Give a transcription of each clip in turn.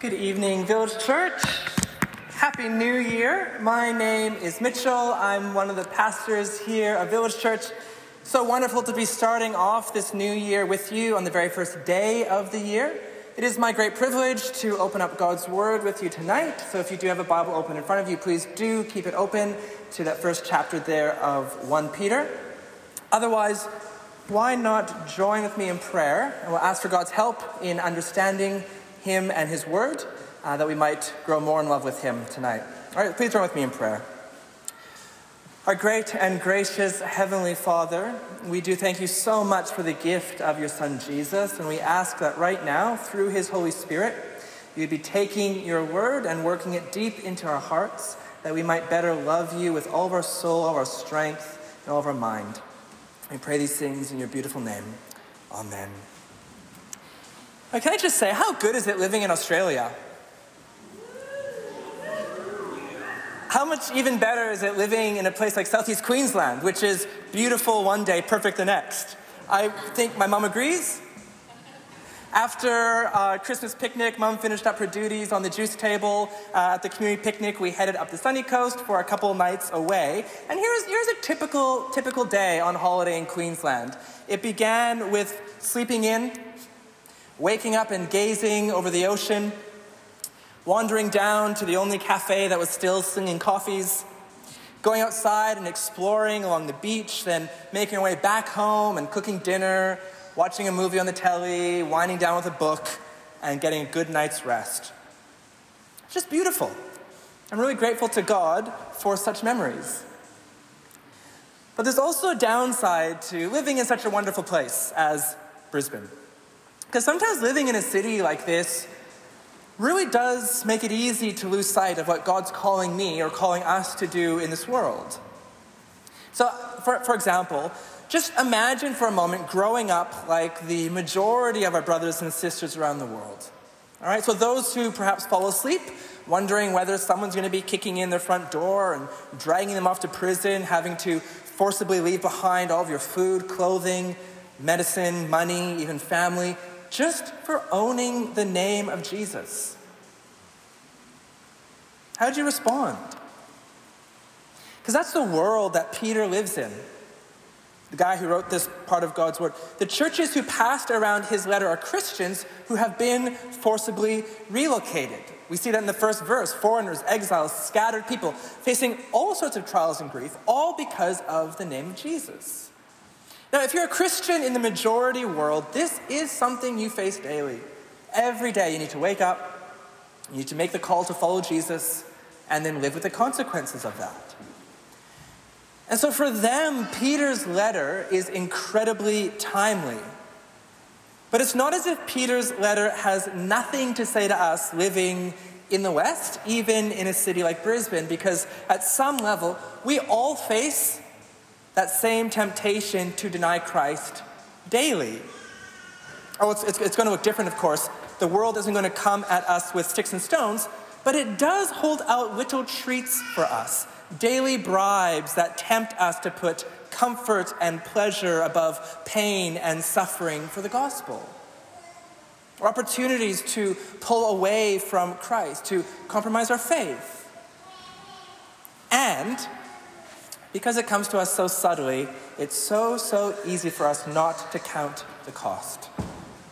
Good evening, Village Church. Happy New Year. My name is Mitchell. I'm one of the pastors here at Village Church. So wonderful to be starting off this new year with you on the very first day of the year. It is my great privilege to open up God's Word with you tonight. So if you do have a Bible open in front of you, please do keep it open to that first chapter there of 1 Peter. Otherwise, why not join with me in prayer? And we'll ask for God's help in understanding Him and His Word, uh, that we might grow more in love with Him tonight. All right, please join with me in prayer. Our great and gracious Heavenly Father, we do thank you so much for the gift of your Son Jesus, and we ask that right now, through His Holy Spirit, you'd be taking your word and working it deep into our hearts, that we might better love you with all of our soul, all of our strength, and all of our mind. We pray these things in your beautiful name. Amen. Can I just say, how good is it living in Australia? How much even better is it living in a place like Southeast Queensland, which is beautiful one day, perfect the next? I think my mom agrees. After uh, Christmas picnic, mom finished up her duties on the juice table uh, at the community picnic. We headed up the sunny coast for a couple nights away. And here's, here's a typical, typical day on holiday in Queensland. It began with sleeping in, waking up and gazing over the ocean, wandering down to the only cafe that was still singing coffees, going outside and exploring along the beach, then making our way back home and cooking dinner, watching a movie on the telly, winding down with a book, and getting a good night's rest. Just beautiful. I'm really grateful to God for such memories. But there's also a downside to living in such a wonderful place as Brisbane. Because sometimes living in a city like this really does make it easy to lose sight of what God's calling me or calling us to do in this world. So, for, for example, just imagine for a moment growing up like the majority of our brothers and sisters around the world. All right, so those who perhaps fall asleep, wondering whether someone's going to be kicking in their front door and dragging them off to prison, having to forcibly leave behind all of your food, clothing, medicine, money, even family, just for owning the name of Jesus. How'd you respond? Because that's the world that Peter lives in the guy who wrote this part of God's word. The churches who passed around his letter are Christians who have been forcibly relocated. We see that in the first verse foreigners, exiles, scattered people facing all sorts of trials and grief, all because of the name of Jesus. Now, if you're a Christian in the majority world, this is something you face daily. Every day you need to wake up, you need to make the call to follow Jesus, and then live with the consequences of that. And so for them, Peter's letter is incredibly timely. But it's not as if Peter's letter has nothing to say to us living in the West, even in a city like Brisbane, because at some level, we all face that same temptation to deny Christ daily. Oh, it's, it's, it's going to look different, of course. The world isn't going to come at us with sticks and stones, but it does hold out little treats for us daily bribes that tempt us to put comfort and pleasure above pain and suffering for the gospel. Or opportunities to pull away from Christ, to compromise our faith. And because it comes to us so subtly, it's so, so easy for us not to count the cost,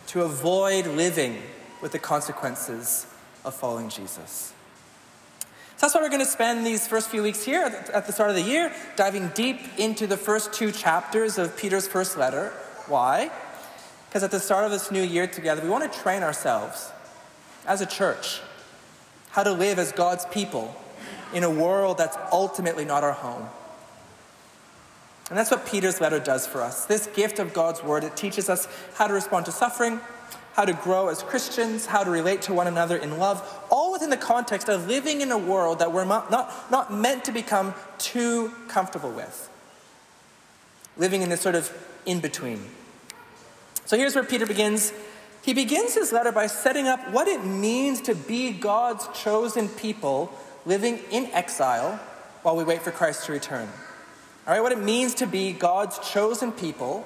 to avoid living with the consequences of following Jesus. So that's why we're going to spend these first few weeks here at the start of the year diving deep into the first two chapters of Peter's first letter. Why? Because at the start of this new year together, we want to train ourselves as a church how to live as God's people in a world that's ultimately not our home. And that's what Peter's letter does for us. This gift of God's word, it teaches us how to respond to suffering, how to grow as Christians, how to relate to one another in love, all within the context of living in a world that we're not, not, not meant to become too comfortable with. Living in this sort of in between. So here's where Peter begins. He begins his letter by setting up what it means to be God's chosen people living in exile while we wait for Christ to return. All right, what it means to be God's chosen people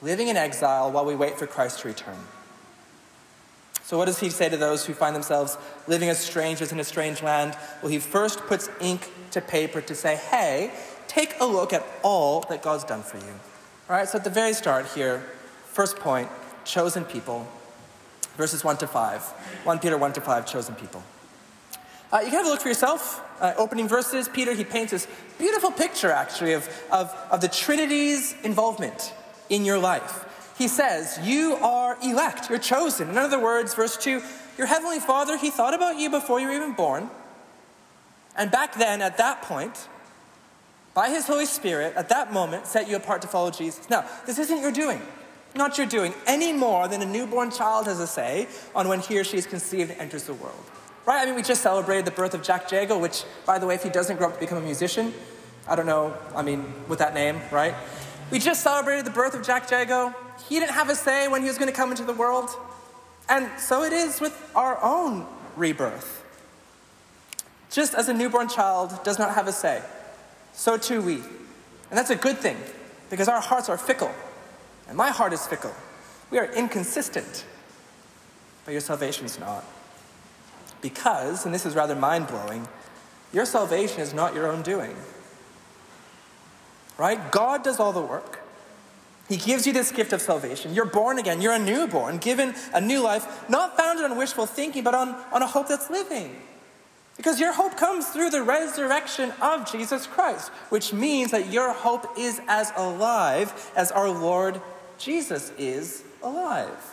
living in exile while we wait for Christ to return. So, what does he say to those who find themselves living as strangers in a strange land? Well, he first puts ink to paper to say, hey, take a look at all that God's done for you. All right, so at the very start here, first point, chosen people, verses 1 to 5. 1 Peter 1 to 5, chosen people. Uh, you can have a look for yourself. Uh, opening verses, Peter, he paints this beautiful picture, actually, of, of, of the Trinity's involvement in your life. He says, You are elect, you're chosen. In other words, verse 2, your heavenly Father, he thought about you before you were even born. And back then, at that point, by his Holy Spirit, at that moment, set you apart to follow Jesus. Now, this isn't your doing, not your doing, any more than a newborn child has a say on when he or she is conceived and enters the world. Right? I mean, we just celebrated the birth of Jack Jago, which, by the way, if he doesn't grow up to become a musician, I don't know, I mean, with that name, right? We just celebrated the birth of Jack Jago. He didn't have a say when he was going to come into the world. And so it is with our own rebirth. Just as a newborn child does not have a say, so too we. And that's a good thing, because our hearts are fickle. And my heart is fickle. We are inconsistent. But your salvation is not. Because, and this is rather mind blowing, your salvation is not your own doing. Right? God does all the work. He gives you this gift of salvation. You're born again. You're a newborn, given a new life, not founded on wishful thinking, but on, on a hope that's living. Because your hope comes through the resurrection of Jesus Christ, which means that your hope is as alive as our Lord Jesus is alive.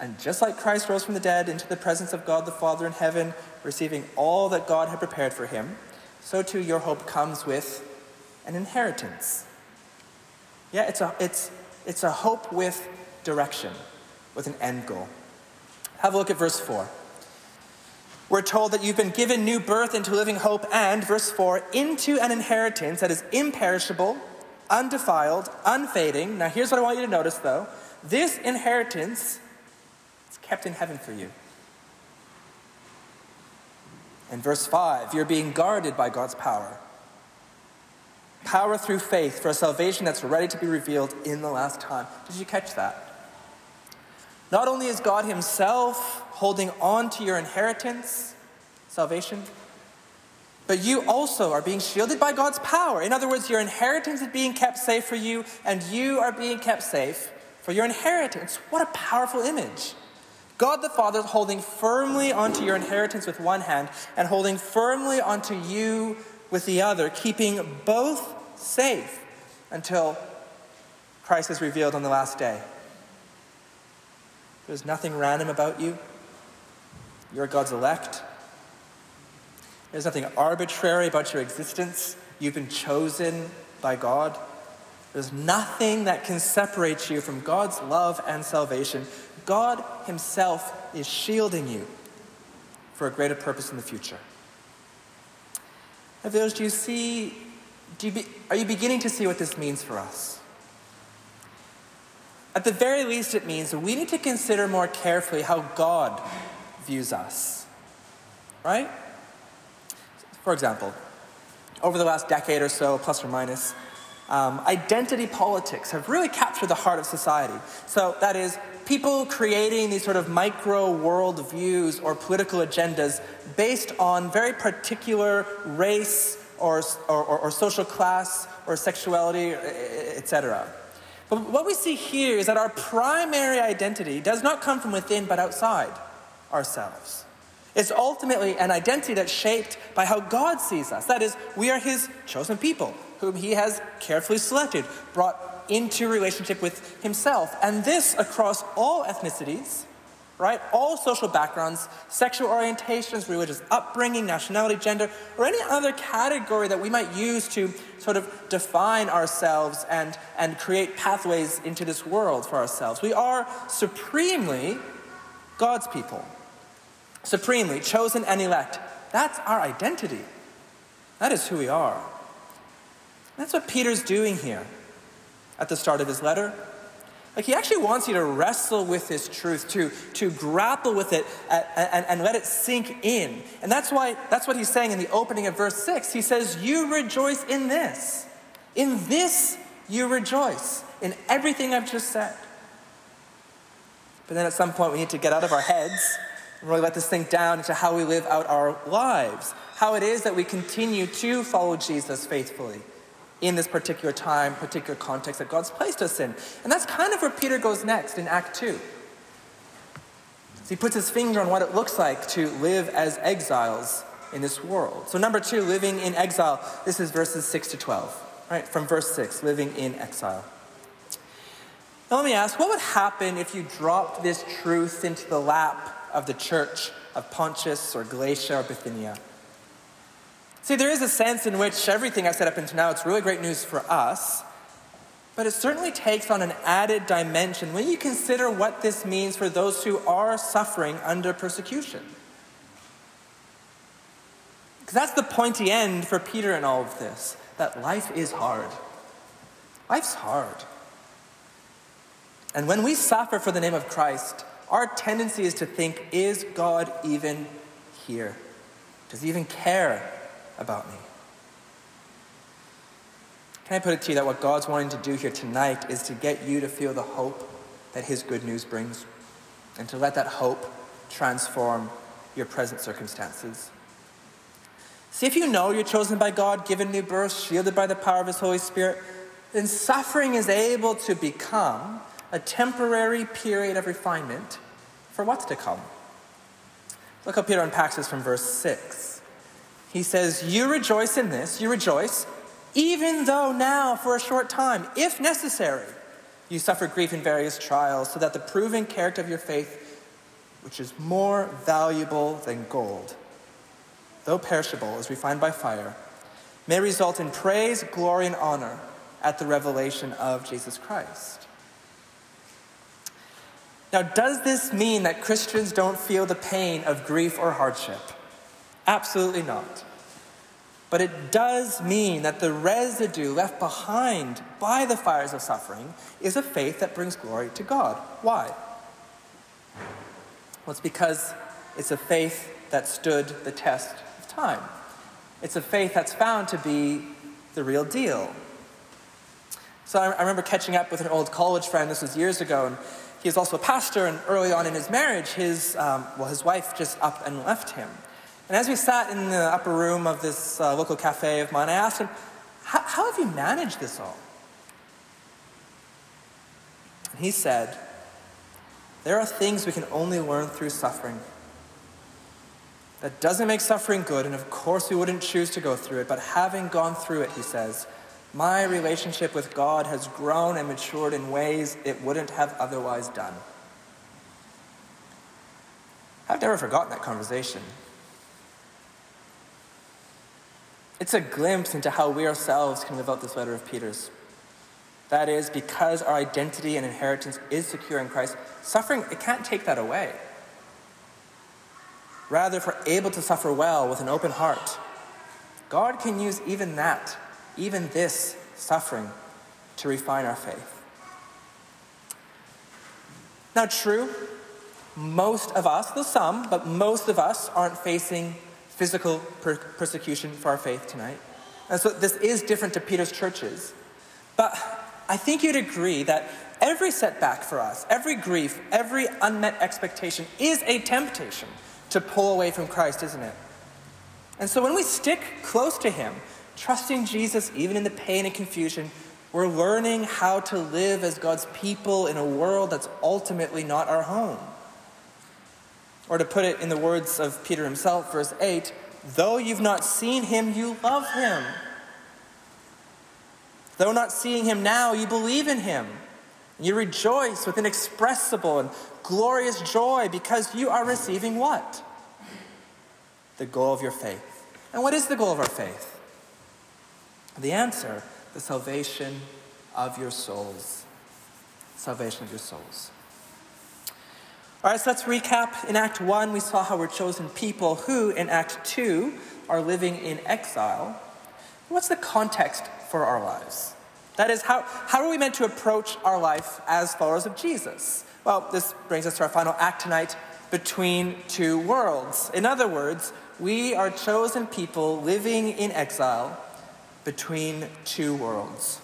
And just like Christ rose from the dead into the presence of God the Father in heaven, receiving all that God had prepared for him, so too your hope comes with an inheritance. Yeah, it's a, it's, it's a hope with direction, with an end goal. Have a look at verse 4. We're told that you've been given new birth into living hope and, verse 4, into an inheritance that is imperishable, undefiled, unfading. Now, here's what I want you to notice though this inheritance is kept in heaven for you. In verse 5, you're being guarded by God's power. Power through faith for a salvation that's ready to be revealed in the last time. Did you catch that? Not only is God Himself holding on to your inheritance, salvation, but you also are being shielded by God's power. In other words, your inheritance is being kept safe for you, and you are being kept safe for your inheritance. What a powerful image. God the Father is holding firmly onto your inheritance with one hand and holding firmly onto you with the other, keeping both safe until Christ is revealed on the last day. There's nothing random about you. You're God's elect. There's nothing arbitrary about your existence. You've been chosen by God. There's nothing that can separate you from God's love and salvation. God Himself is shielding you for a greater purpose in the future. Avils, do you see, do you be, are you beginning to see what this means for us? At the very least, it means we need to consider more carefully how God views us. Right? For example, over the last decade or so, plus or minus, um, identity politics have really captured the heart of society. So, that is, people creating these sort of micro world views or political agendas based on very particular race or, or, or social class or sexuality, etc. But what we see here is that our primary identity does not come from within but outside ourselves. It's ultimately an identity that's shaped by how God sees us. That is, we are His chosen people, whom He has carefully selected, brought into relationship with Himself. And this across all ethnicities, right? All social backgrounds, sexual orientations, religious upbringing, nationality, gender, or any other category that we might use to sort of define ourselves and, and create pathways into this world for ourselves. We are supremely God's people, supremely chosen and elect. That's our identity. That is who we are. That's what Peter's doing here at the start of his letter. Like he actually wants you to wrestle with this truth, to, to grapple with it and, and, and, let it sink in. And that's why that's what he's saying in the opening of verse 6. He says, You rejoice in this. In this you rejoice. In everything I've just said. But then at some point we need to get out of our heads and really let this sink down into how we live out our lives, how it is that we continue to follow Jesus faithfully in this particular time, particular context that God's placed us in. And that's kind of where Peter goes next in Act 2. So he puts his finger on what it looks like to live as exiles in this world. So, number two, living in exile. This is verses 6 to 12, right? From verse 6, living in exile. Now, let me ask what would happen if you dropped this truth into the lap of the church of Pontus or Galatia or Bithynia? See, there is a sense in which everything I've said up until now, it's really great news for us, but it certainly takes on an added dimension when you consider what this means for those who are suffering under persecution. Because that's the pointy end for Peter in all of this that life is hard. Life's hard. And when we suffer for the name of Christ, our tendency is to think, is God even here? Does he even care about me? Can I put it to you that what God's wanting to do here tonight is to get you to feel the hope that his good news brings and to let that hope transform your present circumstances? See, if you know you're chosen by God, given new birth, shielded by the power of His Holy Spirit, then suffering is able to become a temporary period of refinement for what's to come. Look how Peter unpacks this from verse 6. He says, You rejoice in this, you rejoice, even though now, for a short time, if necessary, you suffer grief in various trials, so that the proven character of your faith, which is more valuable than gold, though perishable, is refined by fire, may result in praise, glory, and honor at the revelation of Jesus Christ. Now, does this mean that Christians don't feel the pain of grief or hardship? Absolutely not. But it does mean that the residue left behind by the fires of suffering is a faith that brings glory to God. Why? Well, it's because it's a faith that stood the test of time. It's a faith that's found to be the real deal. So I, I remember catching up with an old college friend, this was years ago, and he is also a pastor, and early on in his marriage, his, um, well, his wife just up and left him. And as we sat in the upper room of this uh, local cafe of mine, I asked him, How have you managed this all? And he said, There are things we can only learn through suffering. That doesn't make suffering good, and of course we wouldn't choose to go through it, but having gone through it, he says, my relationship with God has grown and matured in ways it wouldn't have otherwise done. I've never forgotten that conversation. It's a glimpse into how we ourselves can live out this letter of Peter's. That is, because our identity and inheritance is secure in Christ, suffering, it can't take that away. Rather, if we're able to suffer well with an open heart, God can use even that, even this suffering, to refine our faith. Now, true, most of us, though some, but most of us aren't facing physical per- persecution for our faith tonight. And so this is different to Peter's churches. But I think you'd agree that every setback for us, every grief, every unmet expectation is a temptation to pull away from Christ, isn't it? And so when we stick close to Him, trusting Jesus even in the pain and confusion, we're learning how to live as God's people in a world that's ultimately not our home. Or to put it in the words of Peter himself, verse 8, though you've not seen him, you love him. Though not seeing him now, you believe in him. You rejoice with inexpressible and glorious joy because you are receiving what? The goal of your faith. And what is the goal of our faith? The answer, the salvation of your souls. Salvation of your souls. All right, so let's recap. In Act 1, we saw how we're chosen people who, in Act 2, are living in exile. What's the context for our lives? That is, how, how are we meant to approach our life as followers of Jesus? Well, this brings us to our final act tonight between two worlds. In other words, we are chosen people living in exile between two worlds.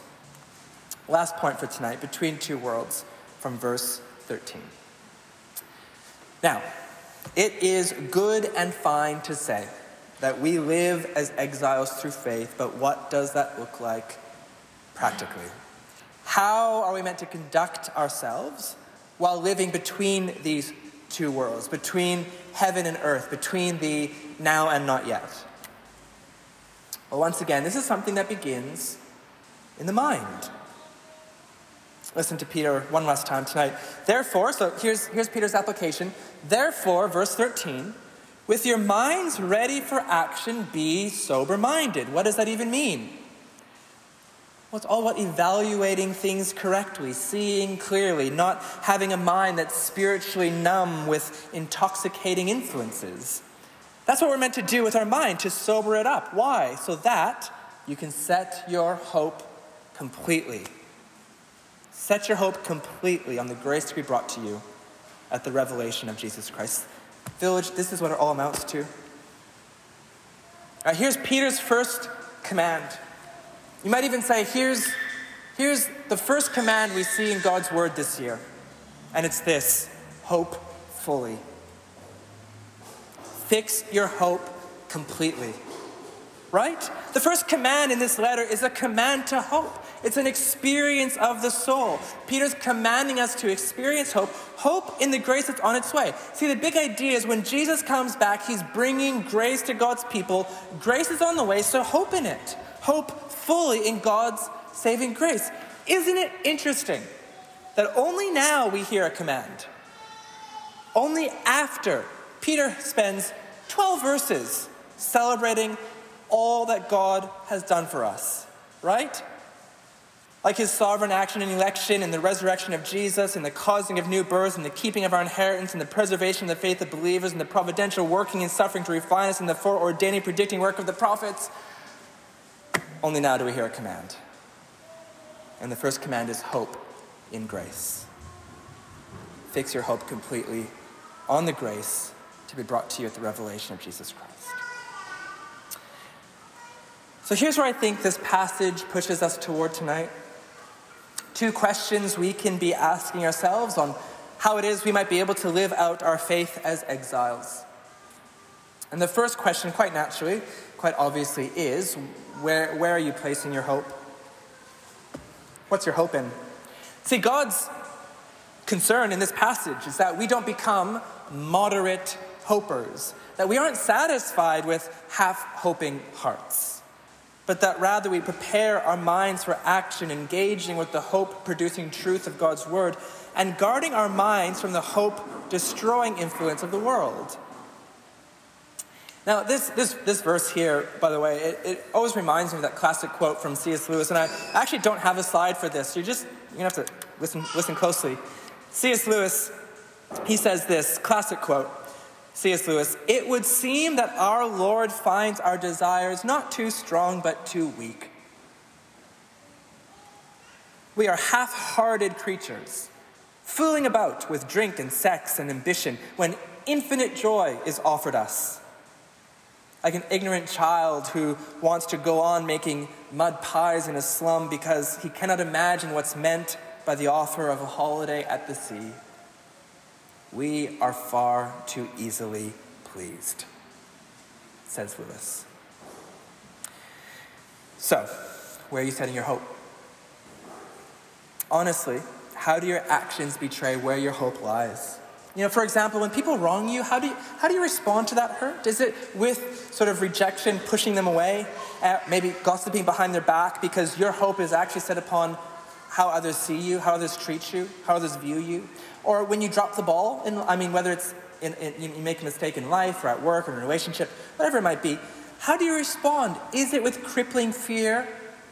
Last point for tonight between two worlds from verse 13. Now, It is good and fine to say that we live as exiles through faith, but what does that look like practically? How are we meant to conduct ourselves while living between these two worlds, between heaven and earth, between the now and not yet? Well, once again, this is something that begins in the mind. Listen to Peter one last time tonight. Therefore, so here's, here's Peter's application. Therefore, verse 13, with your minds ready for action, be sober minded. What does that even mean? Well, it's all about evaluating things correctly, seeing clearly, not having a mind that's spiritually numb with intoxicating influences. That's what we're meant to do with our mind, to sober it up. Why? So that you can set your hope completely Set your hope completely on the grace to be brought to you at the revelation of Jesus Christ. Village, this is what it all amounts to. here's Peter's first command. You might even say, here's, here's the first command we see in God's word this year. And it's this hope fully. Fix your hope completely. Right? The first command in this letter is a command to hope. It's an experience of the soul. Peter's commanding us to experience hope, hope in the grace that's on its way. See, the big idea is when Jesus comes back, he's bringing grace to God's people. Grace is on the way, so hope in it. Hope fully in God's saving grace. Isn't it interesting that only now we hear a command? Only after Peter spends 12 verses celebrating all that God has done for us, right? Like his sovereign action in election and the resurrection of Jesus and the causing of new births and the keeping of our inheritance and the preservation of the faith of believers and the providential working and suffering to refine us and the foreordaining, predicting work of the prophets. Only now do we hear a command. And the first command is hope in grace. Fix your hope completely on the grace to be brought to you at the revelation of Jesus Christ. So here's where I think this passage pushes us toward tonight two questions we can be asking ourselves on how it is we might be able to live out our faith as exiles. And the first question, quite naturally, quite obviously, is where, where are you placing your hope? What's your hope in? See, God's concern in this passage is that we don't become moderate hopers, that we aren't satisfied with half hoping hearts but that rather we prepare our minds for action, engaging with the hope producing truth of God's word, and guarding our minds from the hope destroying influence of the world. Now, this, this, this verse here, by the way, it, it always reminds me of that classic quote from C.S. Lewis, and I actually don't have a slide for this. You're just, you're gonna have to listen, listen closely. C.S. Lewis, he says this classic quote C.S. Lewis, it would seem that our Lord finds our desires not too strong but too weak. We are half hearted creatures, fooling about with drink and sex and ambition when infinite joy is offered us. Like an ignorant child who wants to go on making mud pies in a slum because he cannot imagine what's meant by the offer of a holiday at the sea. We are far too easily pleased, says Lewis. So, where are you setting your hope? Honestly, how do your actions betray where your hope lies? You know, for example, when people wrong you, how do you, how do you respond to that hurt? Is it with sort of rejection, pushing them away, uh, maybe gossiping behind their back because your hope is actually set upon how others see you, how others treat you, how others view you? Or when you drop the ball, in, I mean, whether it's in, in, you make a mistake in life or at work or in a relationship, whatever it might be, how do you respond? Is it with crippling fear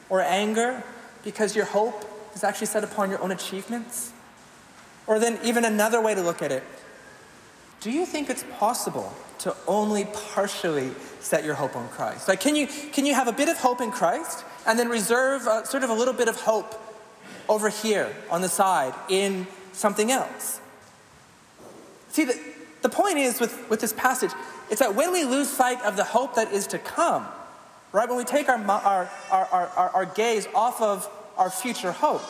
or anger because your hope is actually set upon your own achievements? Or then, even another way to look at it do you think it's possible to only partially set your hope on Christ? Like, can you, can you have a bit of hope in Christ and then reserve a, sort of a little bit of hope over here on the side in something else. See, the, the point is with, with this passage, it's that when we lose sight of the hope that is to come, right, when we take our, our, our, our, our gaze off of our future hope,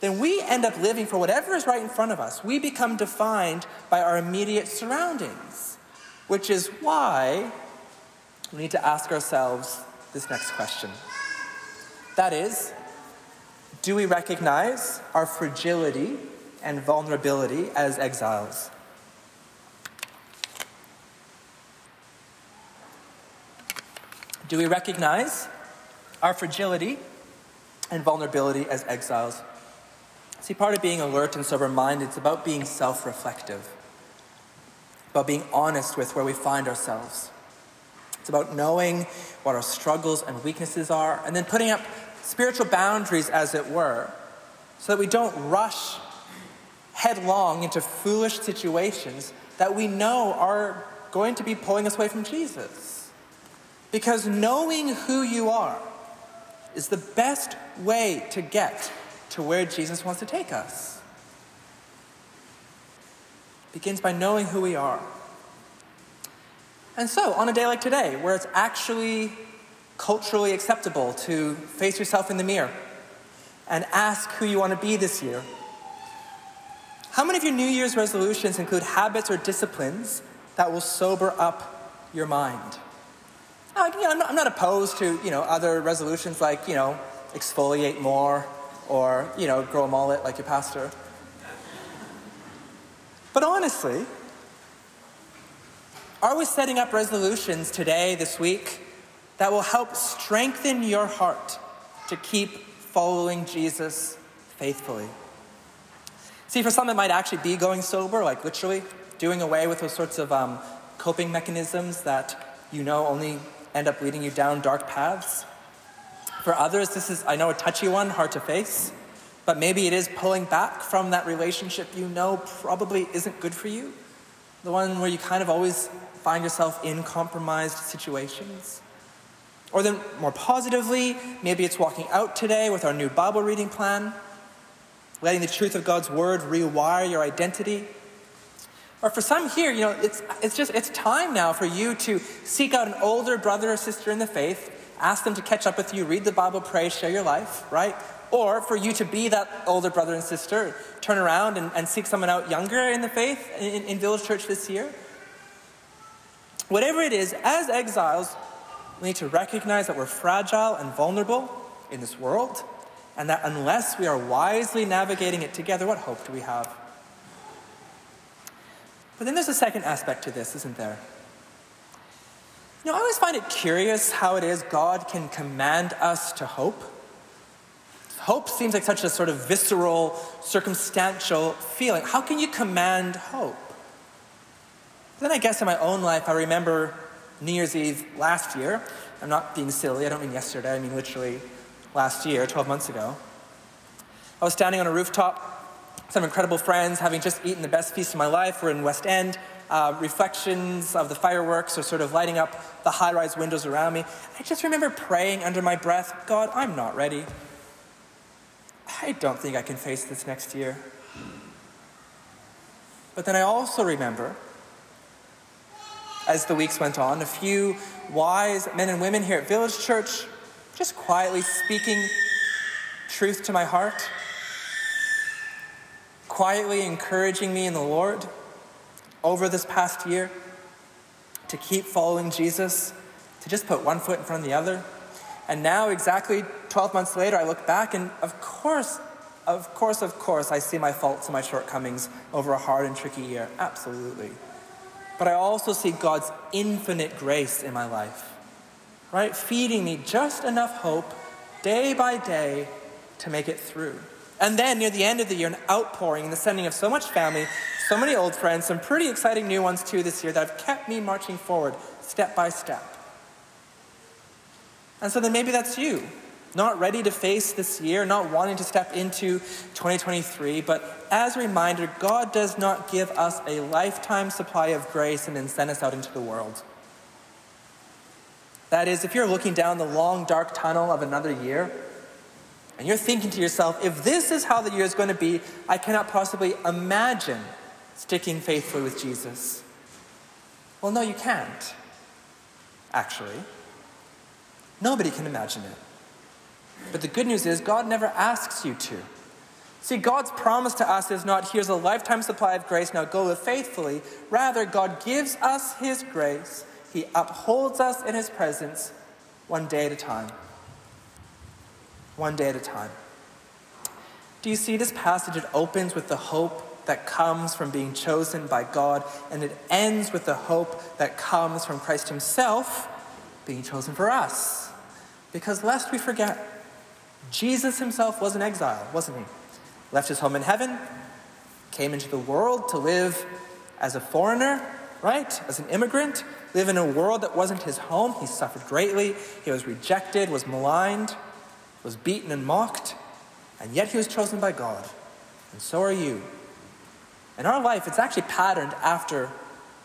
then we end up living for whatever is right in front of us. We become defined by our immediate surroundings, which is why we need to ask ourselves this next question. That is, do we recognize our fragility and vulnerability as exiles? Do we recognize our fragility and vulnerability as exiles? See, part of being alert and sober minded is about being self reflective, about being honest with where we find ourselves. It's about knowing what our struggles and weaknesses are, and then putting up spiritual boundaries, as it were, so that we don't rush headlong into foolish situations that we know are going to be pulling us away from Jesus. Because knowing who you are is the best way to get to where Jesus wants to take us. It begins by knowing who we are. And so, on a day like today, where it's actually culturally acceptable to face yourself in the mirror and ask who you want to be this year, how many of your New Year's resolutions include habits or disciplines that will sober up your mind? You know, I'm, not, I'm not opposed to you know other resolutions like you know exfoliate more or you know grow a mullet like your pastor. But honestly, are we setting up resolutions today, this week, that will help strengthen your heart to keep following Jesus faithfully? See, for some, it might actually be going sober, like literally doing away with those sorts of um, coping mechanisms that you know only end up leading you down dark paths. For others, this is, I know, a touchy one, hard to face, but maybe it is pulling back from that relationship you know probably isn't good for you. The one where you kind of always find yourself in compromised situations. Or then, more positively, maybe it's walking out today with our new Bible reading plan letting the truth of God's word rewire your identity. Or for some here, you know, it's, it's just, it's time now for you to seek out an older brother or sister in the faith, ask them to catch up with you, read the Bible, pray, share your life, right? Or for you to be that older brother and sister, turn around and, and seek someone out younger in the faith in, in Village Church this year. Whatever it is, as exiles, we need to recognize that we're fragile and vulnerable in this world and that unless we are wisely navigating it together, what hope do we have? But then there's a second aspect to this, isn't there? You know, I always find it curious how it is God can command us to hope. Hope seems like such a sort of visceral, circumstantial feeling. How can you command hope? Then I guess in my own life, I remember New Year's Eve last year. I'm not being silly, I don't mean yesterday, I mean literally last year, 12 months ago. I was standing on a rooftop, some incredible friends, having just eaten the best feast of my life. We're in West End. Uh, reflections of the fireworks are sort of lighting up the high rise windows around me. I just remember praying under my breath God, I'm not ready. I don't think I can face this next year. But then I also remember, as the weeks went on, a few wise men and women here at Village Church just quietly speaking truth to my heart, quietly encouraging me in the Lord over this past year to keep following Jesus, to just put one foot in front of the other. And now, exactly 12 months later, I look back and, of course, of course, of course, I see my faults and my shortcomings over a hard and tricky year. Absolutely. But I also see God's infinite grace in my life right? Feeding me just enough hope day by day to make it through. And then near the end of the year, an outpouring and the sending of so much family, so many old friends, some pretty exciting new ones too this year that have kept me marching forward step by step. And so then maybe that's you. Not ready to face this year, not wanting to step into 2023, but as a reminder, God does not give us a lifetime supply of grace and then send us out into the world. That is, if you're looking down the long, dark tunnel of another year, and you're thinking to yourself, if this is how the year is going to be, I cannot possibly imagine sticking faithfully with Jesus. Well, no, you can't, actually. Nobody can imagine it. But the good news is, God never asks you to. See, God's promise to us is not, here's a lifetime supply of grace, now go live faithfully. Rather, God gives us His grace, He upholds us in His presence one day at a time. One day at a time. Do you see this passage? It opens with the hope that comes from being chosen by God, and it ends with the hope that comes from Christ Himself being chosen for us. Because lest we forget, Jesus Himself was an exile, wasn't He? left his home in heaven, came into the world to live as a foreigner, right? As an immigrant, live in a world that wasn't his home. He suffered greatly. He was rejected, was maligned, was beaten and mocked, and yet he was chosen by God. And so are you. In our life, it's actually patterned after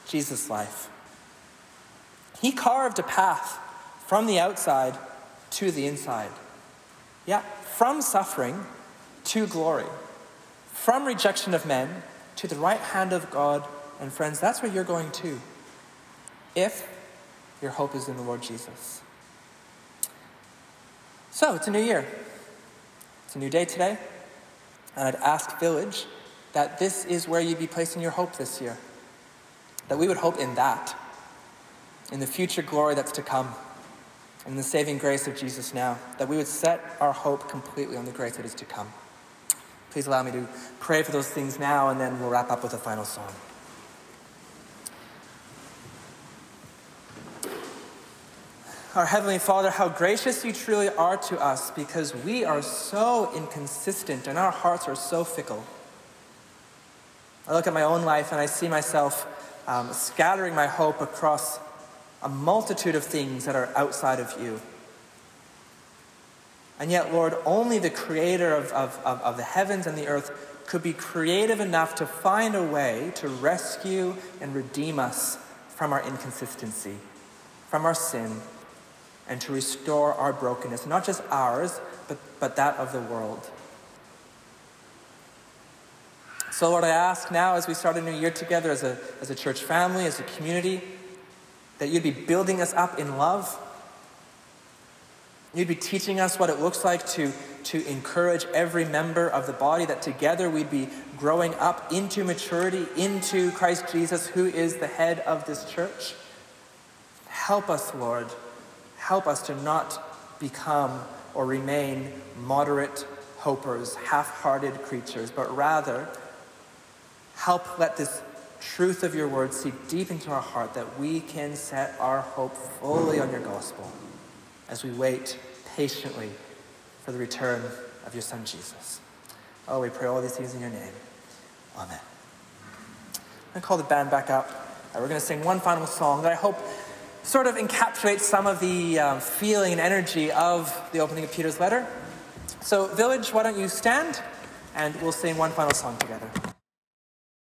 Jesus' life. He carved a path from the outside to the inside. Yeah, from suffering to glory, from rejection of men to the right hand of God. And friends, that's where you're going to, if your hope is in the Lord Jesus. So, it's a new year. It's a new day today. And I'd ask Village that this is where you'd be placing your hope this year. That we would hope in that, in the future glory that's to come, in the saving grace of Jesus now. That we would set our hope completely on the grace that is to come. Please allow me to pray for those things now, and then we'll wrap up with a final song. Our Heavenly Father, how gracious you truly are to us because we are so inconsistent and our hearts are so fickle. I look at my own life and I see myself um, scattering my hope across a multitude of things that are outside of you. And yet, Lord, only the creator of, of, of, of, the heavens and the earth could be creative enough to find a way to rescue and redeem us from our inconsistency, from our sin, and to restore our brokenness, not just ours, but, but that of the world. So, Lord, I ask now as we start a new year together as a, as a church family, as a community, that you'd be building us up in love You'd be teaching us what it looks like to, to encourage every member of the body, that together we'd be growing up into maturity, into Christ Jesus, who is the head of this church. Help us, Lord. Help us to not become or remain moderate hopers, half hearted creatures, but rather help let this truth of your word seep deep into our heart that we can set our hope fully on your gospel as we wait patiently for the return of your Son, Jesus. Oh, we pray all these things in your name. Amen. I'm going to call the band back up. Uh, we're going to sing one final song that I hope sort of encapsulates some of the um, feeling and energy of the opening of Peter's letter. So, Village, why don't you stand and we'll sing one final song together.